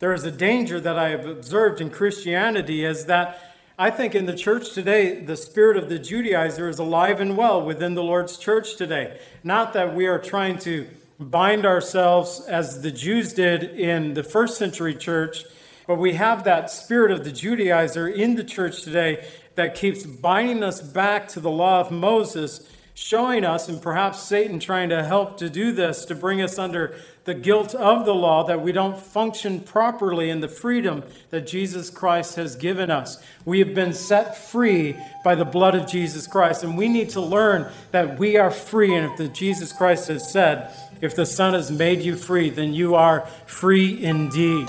There is a danger that I have observed in Christianity is that I think in the church today, the spirit of the Judaizer is alive and well within the Lord's church today. Not that we are trying to bind ourselves as the Jews did in the first century church, but we have that spirit of the Judaizer in the church today that keeps binding us back to the law of Moses, showing us, and perhaps Satan trying to help to do this, to bring us under the guilt of the law, that we don't function properly in the freedom that Jesus Christ has given us. We have been set free by the blood of Jesus Christ, and we need to learn that we are free. And if the Jesus Christ has said, if the Son has made you free, then you are free indeed.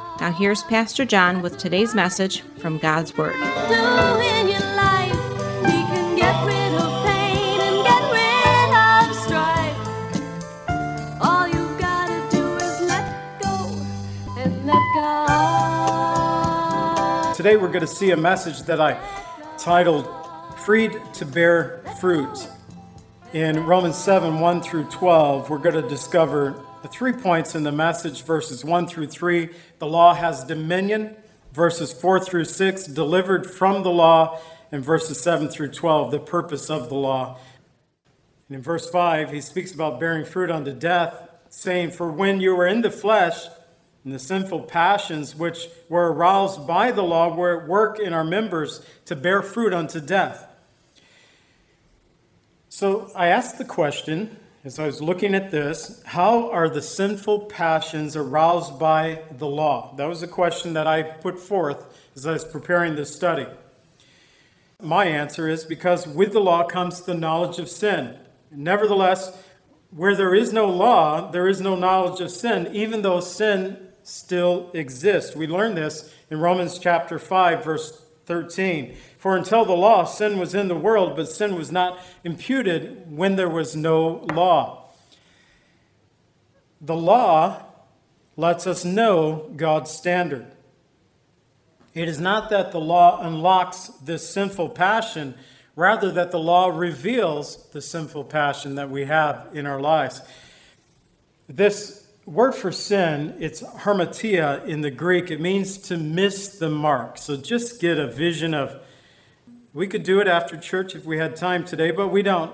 Now, here's Pastor John with today's message from God's Word. do in your life. He can get rid of pain and get rid of strife. All you've gotta do is let go and let God. Today we're going to see a message that I titled Freed to Bear Fruit. In Romans 7 1 through 12, we're going to discover the three points in the message verses 1 through 3. The law has dominion, verses 4 through 6, delivered from the law, and verses 7 through 12, the purpose of the law. And in verse 5, he speaks about bearing fruit unto death, saying, For when you were in the flesh, and the sinful passions which were aroused by the law were at work in our members to bear fruit unto death. So I ask the question as I was looking at this how are the sinful passions aroused by the law? That was a question that I put forth as I was preparing this study. My answer is because with the law comes the knowledge of sin. Nevertheless, where there is no law, there is no knowledge of sin, even though sin still exists. We learn this in Romans chapter 5, verse 13. For until the law, sin was in the world, but sin was not imputed when there was no law. The law lets us know God's standard. It is not that the law unlocks this sinful passion, rather, that the law reveals the sinful passion that we have in our lives. This word for sin, it's hamartia in the Greek. It means to miss the mark. So just get a vision of, we could do it after church if we had time today, but we don't.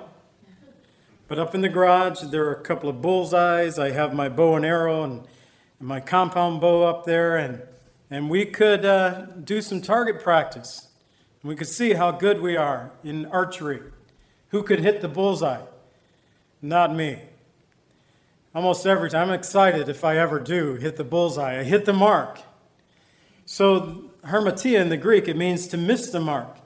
But up in the garage, there are a couple of bullseyes. I have my bow and arrow and, and my compound bow up there, and, and we could uh, do some target practice. We could see how good we are in archery. Who could hit the bullseye? Not me. Almost every time. I'm excited if I ever do hit the bullseye. I hit the mark. So, hamartia in the Greek, it means to miss the mark.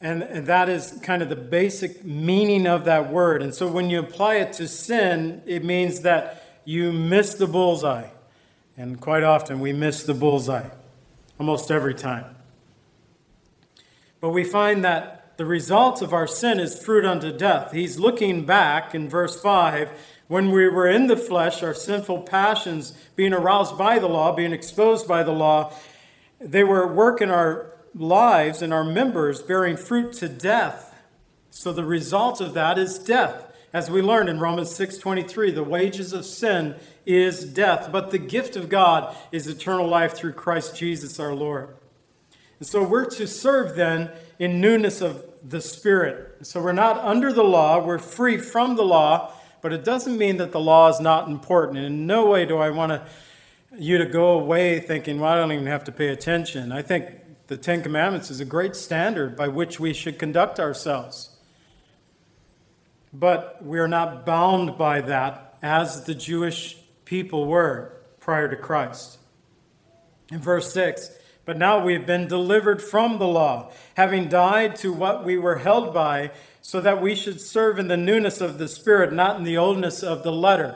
And, and that is kind of the basic meaning of that word. And so, when you apply it to sin, it means that you miss the bullseye. And quite often, we miss the bullseye, almost every time. But we find that the result of our sin is fruit unto death. He's looking back in verse 5 when we were in the flesh, our sinful passions being aroused by the law, being exposed by the law, they were at work in our lives and our members, bearing fruit to death. So the result of that is death. As we learned in Romans 6:23, the wages of sin is death, but the gift of God is eternal life through Christ Jesus our Lord. And so we're to serve then in newness of the Spirit. So we're not under the law, we're free from the law, but it doesn't mean that the law is not important. And in no way do I want to, you to go away thinking, well, I don't even have to pay attention. I think the Ten Commandments is a great standard by which we should conduct ourselves. But we are not bound by that as the Jewish people were prior to Christ. In verse 6, but now we have been delivered from the law, having died to what we were held by, so that we should serve in the newness of the Spirit, not in the oldness of the letter.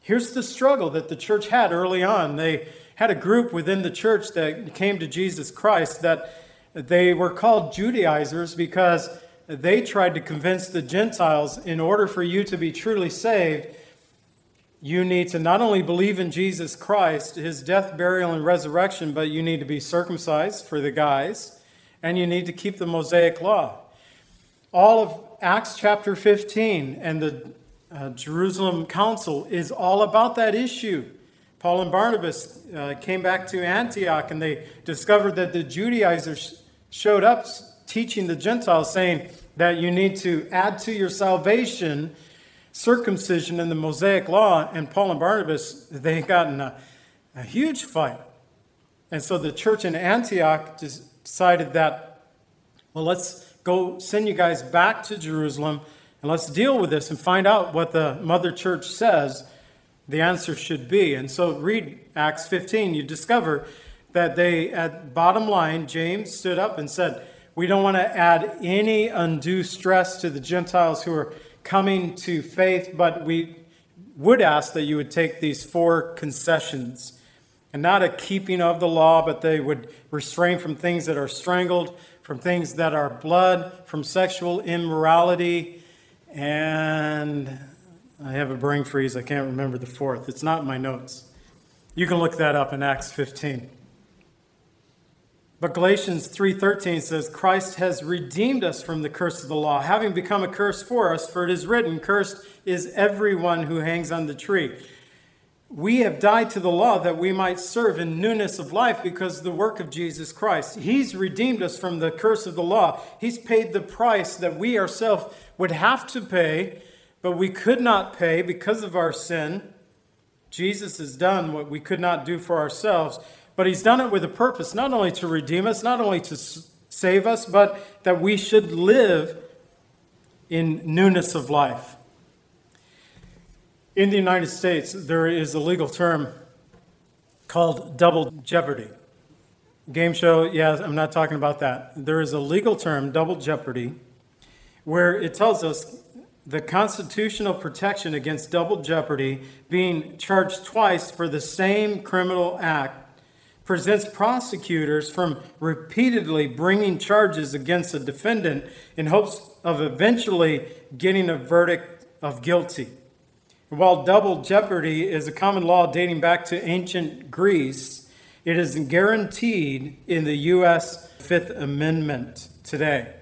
Here's the struggle that the church had early on. They had a group within the church that came to Jesus Christ that they were called Judaizers because they tried to convince the Gentiles in order for you to be truly saved, you need to not only believe in Jesus Christ, his death, burial, and resurrection, but you need to be circumcised for the guys, and you need to keep the Mosaic law. All of Acts chapter 15 and the uh, Jerusalem Council is all about that issue. Paul and Barnabas uh, came back to Antioch and they discovered that the Judaizers showed up teaching the Gentiles, saying that you need to add to your salvation circumcision and the Mosaic law, and Paul and Barnabas, they got in a, a huge fight. And so the church in Antioch decided that, well, let's go send you guys back to Jerusalem and let's deal with this and find out what the mother church says the answer should be. And so read Acts 15, you discover that they, at bottom line, James stood up and said, We don't want to add any undue stress to the Gentiles who are coming to faith, but we would ask that you would take these four concessions and not a keeping of the law, but they would restrain from things that are strangled, from things that are blood, from sexual immorality, and I have a brain freeze. I can't remember the fourth. It's not in my notes. You can look that up in Acts 15. But Galatians 3:13 says Christ has redeemed us from the curse of the law, having become a curse for us, for it is written, cursed is everyone who hangs on the tree. We have died to the law that we might serve in newness of life because of the work of Jesus Christ. He's redeemed us from the curse of the law. He's paid the price that we ourselves would have to pay, but we could not pay because of our sin. Jesus has done what we could not do for ourselves. But he's done it with a purpose, not only to redeem us, not only to save us, but that we should live in newness of life. In the United States, there is a legal term called double jeopardy. Game show, yes, I'm not talking about that. There is a legal term, double jeopardy, where it tells us the constitutional protection against double jeopardy being charged twice for the same criminal act prevents prosecutors from repeatedly bringing charges against a defendant in hopes of eventually getting a verdict of guilty. While double jeopardy is a common law dating back to ancient Greece, it is guaranteed in the U.S. Fifth Amendment today.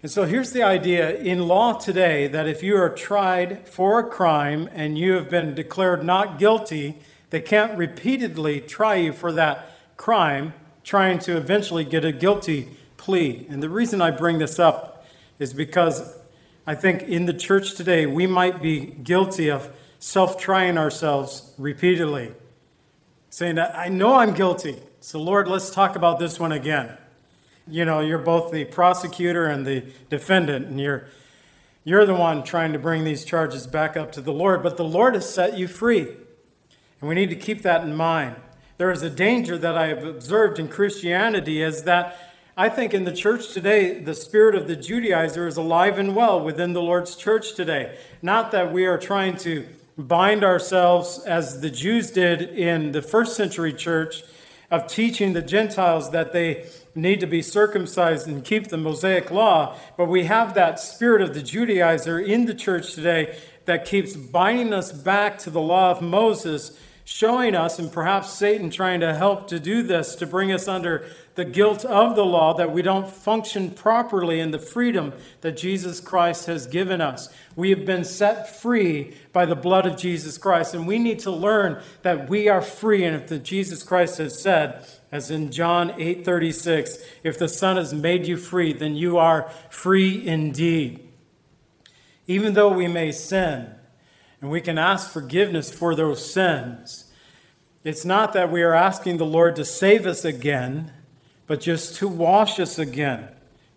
And so here's the idea in law today that if you are tried for a crime and you have been declared not guilty, they can't repeatedly try you for that crime, trying to eventually get a guilty plea. And the reason I bring this up is because I think in the church today, we might be guilty of self trying ourselves repeatedly, saying, I know I'm guilty. So, Lord, let's talk about this one again. You know, you're both the prosecutor and the defendant, and you're, you're the one trying to bring these charges back up to the Lord, but the Lord has set you free. And we need to keep that in mind. There is a danger that I have observed in Christianity is that I think in the church today, the spirit of the Judaizer is alive and well within the Lord's church today. Not that we are trying to bind ourselves as the Jews did in the first century church of teaching the Gentiles that they need to be circumcised and keep the Mosaic law, but we have that spirit of the Judaizer in the church today that keeps binding us back to the law of Moses showing us, and perhaps Satan trying to help to do this, to bring us under the guilt of the law, that we don't function properly in the freedom that Jesus Christ has given us. We have been set free by the blood of Jesus Christ, and we need to learn that we are free. And if the Jesus Christ has said, as in John 8:36, if the Son has made you free, then you are free indeed. Even though we may sin, and we can ask forgiveness for those sins. It's not that we are asking the Lord to save us again, but just to wash us again,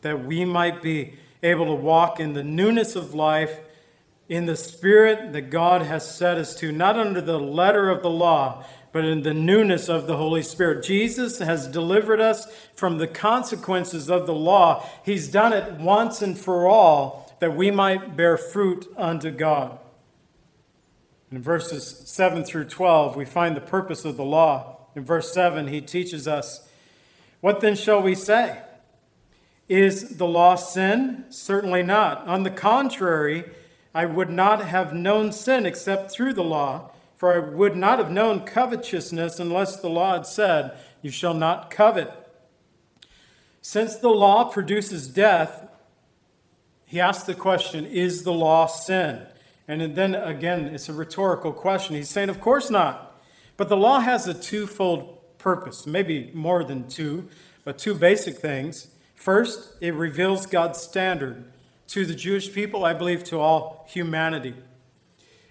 that we might be able to walk in the newness of life, in the spirit that God has set us to, not under the letter of the law, but in the newness of the Holy Spirit. Jesus has delivered us from the consequences of the law. He's done it once and for all that we might bear fruit unto God. In verses 7 through 12, we find the purpose of the law. In verse 7, he teaches us, What then shall we say? Is the law sin? Certainly not. On the contrary, I would not have known sin except through the law. For I would not have known covetousness unless the law had said, You shall not covet. Since the law produces death, he asks the question, Is the law sin? And then again, it's a rhetorical question. He's saying, Of course not. But the law has a twofold purpose, maybe more than two, but two basic things. First, it reveals God's standard to the Jewish people, I believe to all humanity.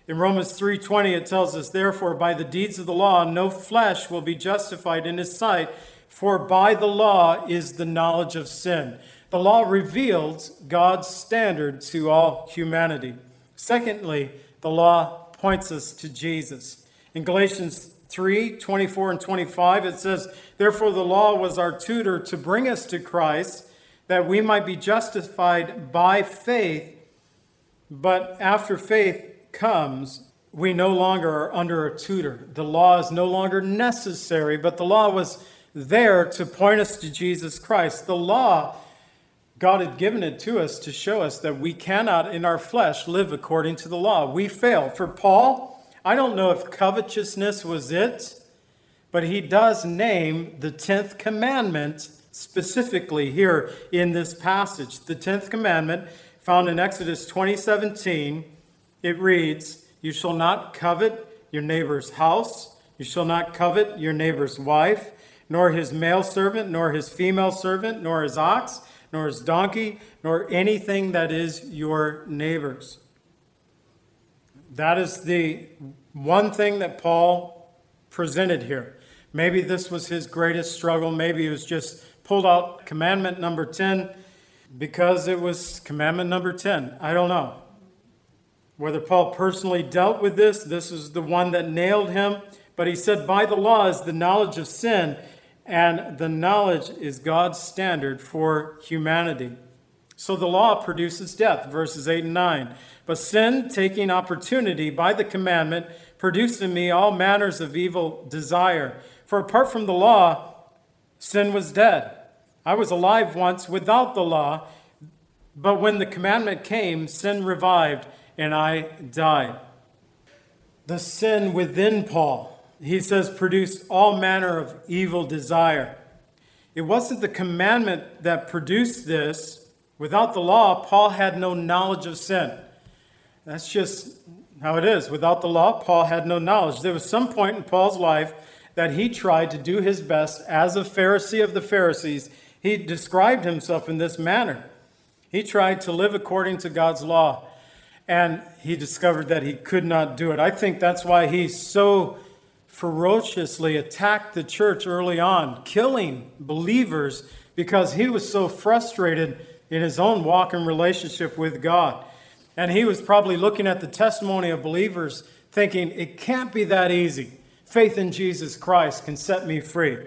In Romans 3:20 it tells us therefore by the deeds of the law no flesh will be justified in his sight for by the law is the knowledge of sin. The law reveals God's standard to all humanity. Secondly, the law points us to Jesus. In Galatians 3 24 and 25, it says, Therefore, the law was our tutor to bring us to Christ, that we might be justified by faith. But after faith, comes, we no longer are under a tutor. The law is no longer necessary, but the law was there to point us to Jesus Christ. The law, God had given it to us to show us that we cannot in our flesh live according to the law. We fail. For Paul, I don't know if covetousness was it, but he does name the 10th commandment specifically here in this passage. The 10th commandment found in Exodus 2017 it reads, You shall not covet your neighbor's house, you shall not covet your neighbor's wife, nor his male servant, nor his female servant, nor his ox, nor his donkey, nor anything that is your neighbor's. That is the one thing that Paul presented here. Maybe this was his greatest struggle. Maybe he was just pulled out commandment number 10 because it was commandment number 10. I don't know. Whether Paul personally dealt with this, this is the one that nailed him. But he said, by the law is the knowledge of sin, and the knowledge is God's standard for humanity. So the law produces death, verses 8 and 9. But sin, taking opportunity by the commandment, produced in me all manners of evil desire. For apart from the law, sin was dead. I was alive once without the law, but when the commandment came, sin revived and I died. The sin within Paul, he says, produced all manner of evil desire. It wasn't the commandment that produced this. Without the law, Paul had no knowledge of sin. That's just how it is. Without the law, Paul had no knowledge. There was some point in Paul's life that he tried to do his best as a Pharisee of the Pharisees. He described himself in this manner. He tried to live according to God's law and he discovered that he could not do it. I think that's why he's so ferociously attacked the church early on, killing believers because he was so frustrated in his own walk and relationship with God. And he was probably looking at the testimony of believers thinking, it can't be that easy. Faith in Jesus Christ can set me free.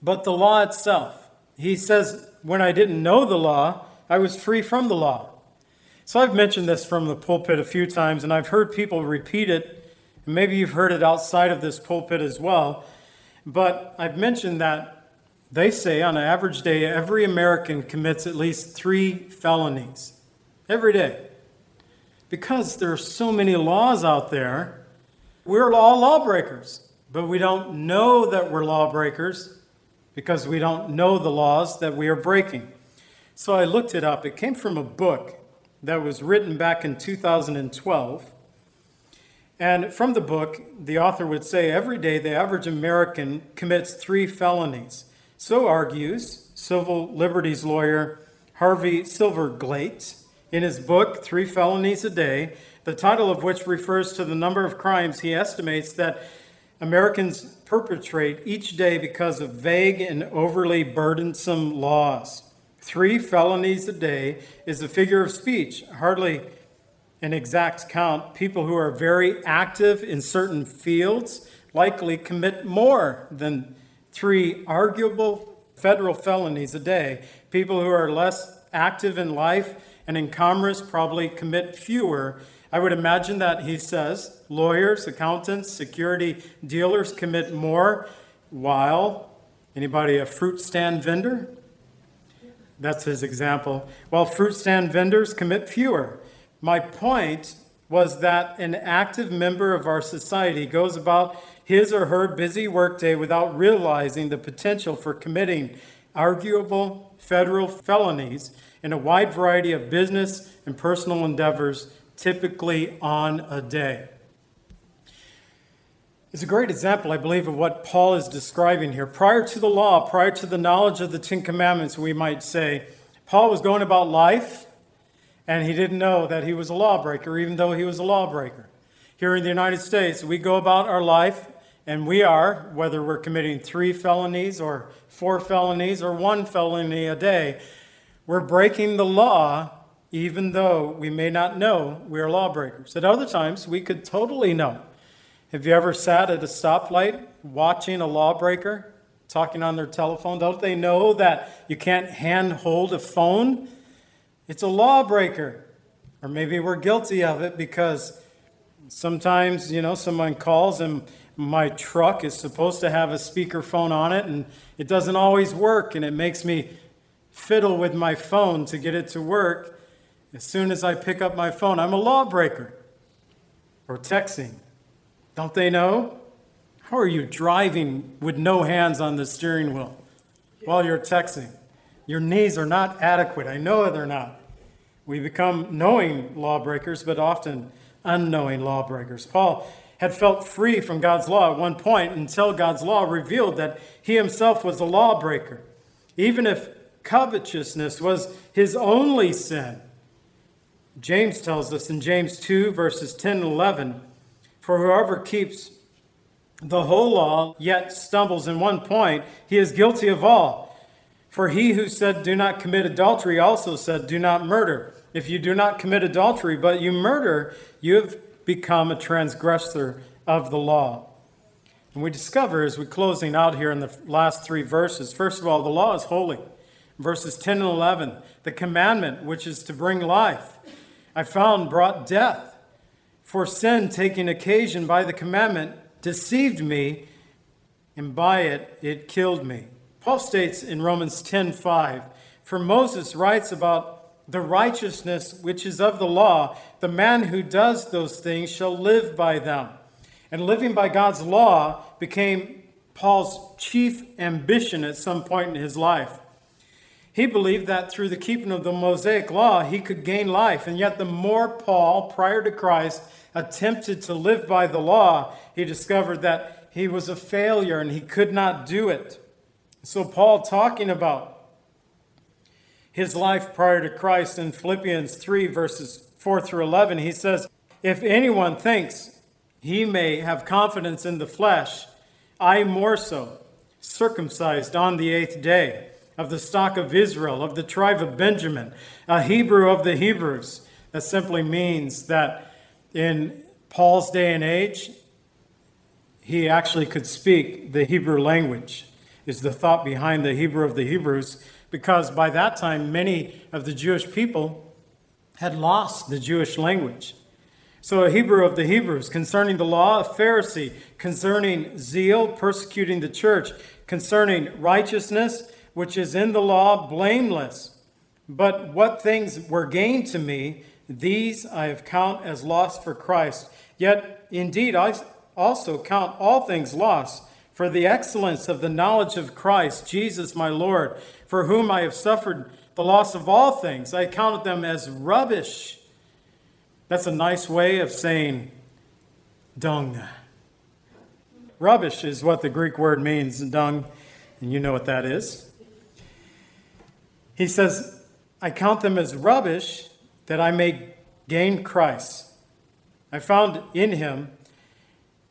But the law itself, he says, when I didn't know the law, I was free from the law. So I've mentioned this from the pulpit a few times, and I've heard people repeat it. Maybe you've heard it outside of this pulpit as well. But I've mentioned that they say on an average day, every American commits at least three felonies every day. Because there are so many laws out there, we're all lawbreakers. But we don't know that we're lawbreakers because we don't know the laws that we are breaking. So I looked it up. It came from a book that was written back in 2012. And from the book, the author would say every day the average American commits three felonies. So argues civil liberties lawyer Harvey Silverglate in his book, Three Felonies a Day, the title of which refers to the number of crimes he estimates that Americans perpetrate each day because of vague and overly burdensome laws. Three felonies a day is a figure of speech, hardly an exact count. People who are very active in certain fields likely commit more than three arguable federal felonies a day. People who are less active in life and in commerce probably commit fewer. I would imagine that he says lawyers, accountants, security dealers commit more, while anybody a fruit stand vendor? That's his example. While fruit stand vendors commit fewer. My point was that an active member of our society goes about his or her busy workday without realizing the potential for committing arguable federal felonies in a wide variety of business and personal endeavors, typically on a day. It's a great example, I believe, of what Paul is describing here. Prior to the law, prior to the knowledge of the Ten Commandments, we might say, Paul was going about life and he didn't know that he was a lawbreaker, even though he was a lawbreaker. Here in the United States, we go about our life and we are, whether we're committing three felonies or four felonies or one felony a day, we're breaking the law even though we may not know we're lawbreakers. At other times, we could totally know. Have you ever sat at a stoplight watching a lawbreaker talking on their telephone? Don't they know that you can't hand hold a phone? It's a lawbreaker. Or maybe we're guilty of it because sometimes, you know, someone calls and my truck is supposed to have a speakerphone on it and it doesn't always work and it makes me fiddle with my phone to get it to work. As soon as I pick up my phone, I'm a lawbreaker. Or texting. Don't they know? How are you driving with no hands on the steering wheel while you're texting? Your knees are not adequate. I know they're not. We become knowing lawbreakers, but often unknowing lawbreakers. Paul had felt free from God's law at one point until God's law revealed that he himself was a lawbreaker. Even if covetousness was his only sin, James tells us in James 2, verses 10 and 11 For whoever keeps the whole law yet stumbles in one point, he is guilty of all. For he who said, Do not commit adultery, also said, Do not murder. If you do not commit adultery, but you murder, you have become a transgressor of the law. And we discover as we're closing out here in the last three verses, first of all, the law is holy. Verses 10 and 11, the commandment, which is to bring life, I found brought death. For sin, taking occasion by the commandment, deceived me, and by it it killed me. Paul states in Romans 10:5, for Moses writes about the righteousness which is of the law, the man who does those things shall live by them. And living by God's law became Paul's chief ambition at some point in his life. He believed that through the keeping of the Mosaic law, he could gain life. And yet, the more Paul, prior to Christ, attempted to live by the law, he discovered that he was a failure and he could not do it. So, Paul, talking about his life prior to Christ in Philippians 3, verses 4 through 11, he says, If anyone thinks he may have confidence in the flesh, I more so, circumcised on the eighth day, of the stock of Israel, of the tribe of Benjamin, a Hebrew of the Hebrews. That simply means that in Paul's day and age, he actually could speak the Hebrew language, is the thought behind the Hebrew of the Hebrews because by that time, many of the Jewish people had lost the Jewish language. So, a Hebrew of the Hebrews, concerning the law, a Pharisee, concerning zeal, persecuting the church, concerning righteousness, which is in the law, blameless. But what things were gained to me, these I have count as lost for Christ. Yet, indeed, I also count all things lost for the excellence of the knowledge of Christ, Jesus my Lord, for whom I have suffered the loss of all things. I counted them as rubbish. That's a nice way of saying dung. Rubbish is what the Greek word means, dung, and you know what that is. He says, I count them as rubbish that I may gain Christ. I found in him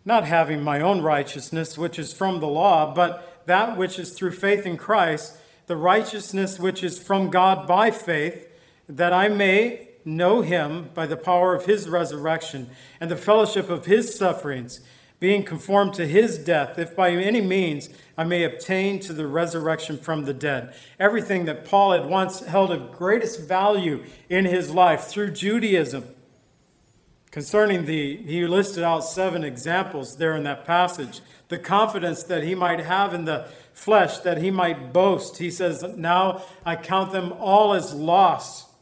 not having my own righteousness, which is from the law, but that which is through faith in Christ, the righteousness which is from God by faith, that I may know him by the power of his resurrection and the fellowship of his sufferings, being conformed to his death, if by any means I may obtain to the resurrection from the dead. Everything that Paul had once held of greatest value in his life through Judaism. Concerning the, he listed out seven examples there in that passage. The confidence that he might have in the flesh, that he might boast. He says, Now I count them all as loss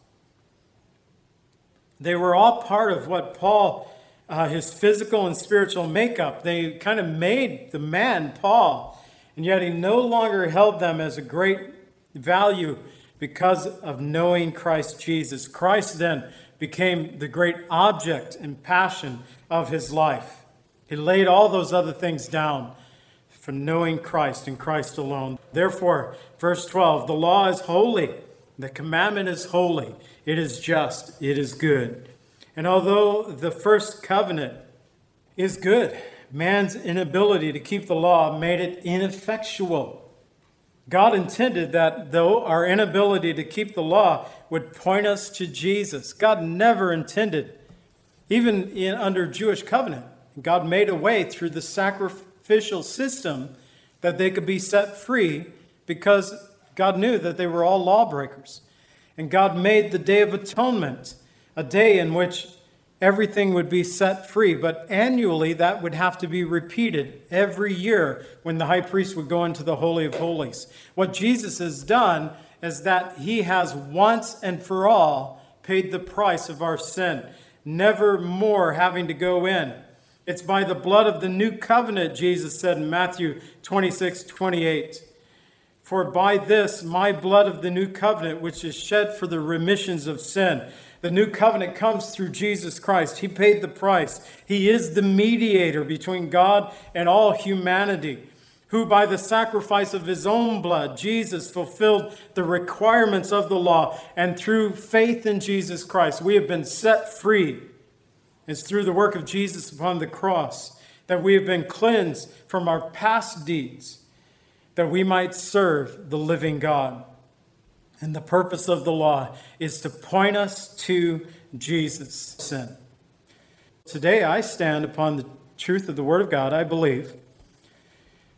they were all part of what Paul, uh, his physical and spiritual makeup, they kind of made the man Paul. And yet he no longer held them as a great value because of knowing Christ Jesus. Christ then became the great object and passion of his life. He laid all those other things down for knowing Christ and Christ alone. Therefore, verse 12 the law is holy, the commandment is holy. It is just, it is good. And although the first covenant is good, man's inability to keep the law made it ineffectual. God intended that though our inability to keep the law would point us to Jesus, God never intended, even in, under Jewish covenant, God made a way through the sacrificial system that they could be set free because God knew that they were all lawbreakers. And God made the Day of Atonement a day in which everything would be set free. But annually, that would have to be repeated every year when the high priest would go into the Holy of Holies. What Jesus has done is that he has once and for all paid the price of our sin, never more having to go in. It's by the blood of the new covenant, Jesus said in Matthew 26 28. For by this, my blood of the new covenant, which is shed for the remissions of sin. The new covenant comes through Jesus Christ. He paid the price. He is the mediator between God and all humanity, who by the sacrifice of his own blood, Jesus fulfilled the requirements of the law. And through faith in Jesus Christ, we have been set free. It's through the work of Jesus upon the cross that we have been cleansed from our past deeds that we might serve the living God. And the purpose of the law is to point us to Jesus' sin. Today I stand upon the truth of the Word of God. I believe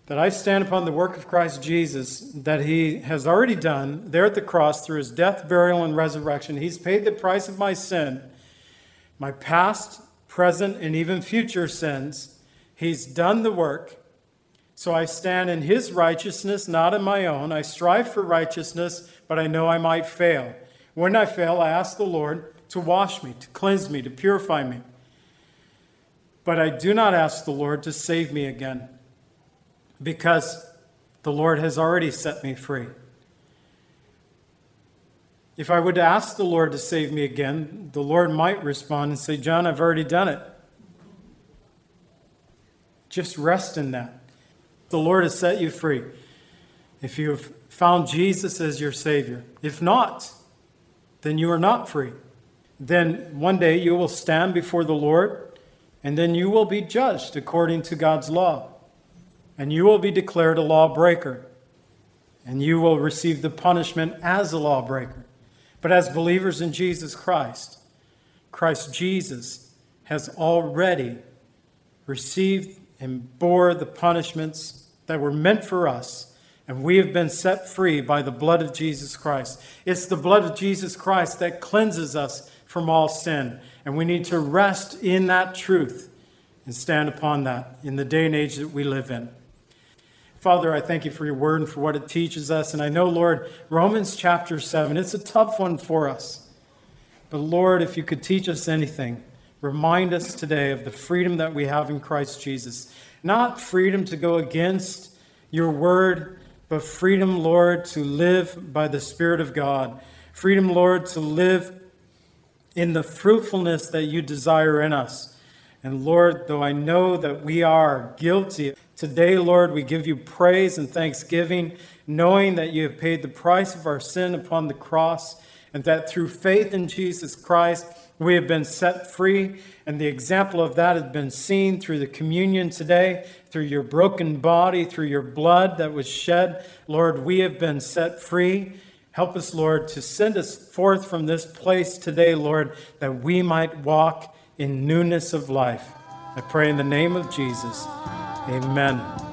that I stand upon the work of Christ Jesus that He has already done there at the cross through His death, burial, and resurrection. He's paid the price of my sin, my past, present, and even future sins. He's done the work. So I stand in his righteousness, not in my own. I strive for righteousness, but I know I might fail. When I fail, I ask the Lord to wash me, to cleanse me, to purify me. But I do not ask the Lord to save me again, because the Lord has already set me free. If I would ask the Lord to save me again, the Lord might respond and say, John, I've already done it. Just rest in that. The Lord has set you free. If you have found Jesus as your Savior, if not, then you are not free. Then one day you will stand before the Lord, and then you will be judged according to God's law. And you will be declared a lawbreaker, and you will receive the punishment as a lawbreaker. But as believers in Jesus Christ, Christ Jesus has already received and bore the punishments that were meant for us, and we have been set free by the blood of Jesus Christ. It's the blood of Jesus Christ that cleanses us from all sin, and we need to rest in that truth and stand upon that in the day and age that we live in. Father, I thank you for your word and for what it teaches us. And I know, Lord, Romans chapter 7, it's a tough one for us. But Lord, if you could teach us anything, remind us today of the freedom that we have in Christ Jesus not freedom to go against your word, but freedom, Lord, to live by the Spirit of God. Freedom, Lord, to live in the fruitfulness that you desire in us. And Lord, though I know that we are guilty, today, Lord, we give you praise and thanksgiving, knowing that you have paid the price of our sin upon the cross, and that through faith in Jesus Christ, We have been set free, and the example of that has been seen through the communion today, through your broken body, through your blood that was shed. Lord, we have been set free. Help us, Lord, to send us forth from this place today, Lord, that we might walk in newness of life. I pray in the name of Jesus. Amen.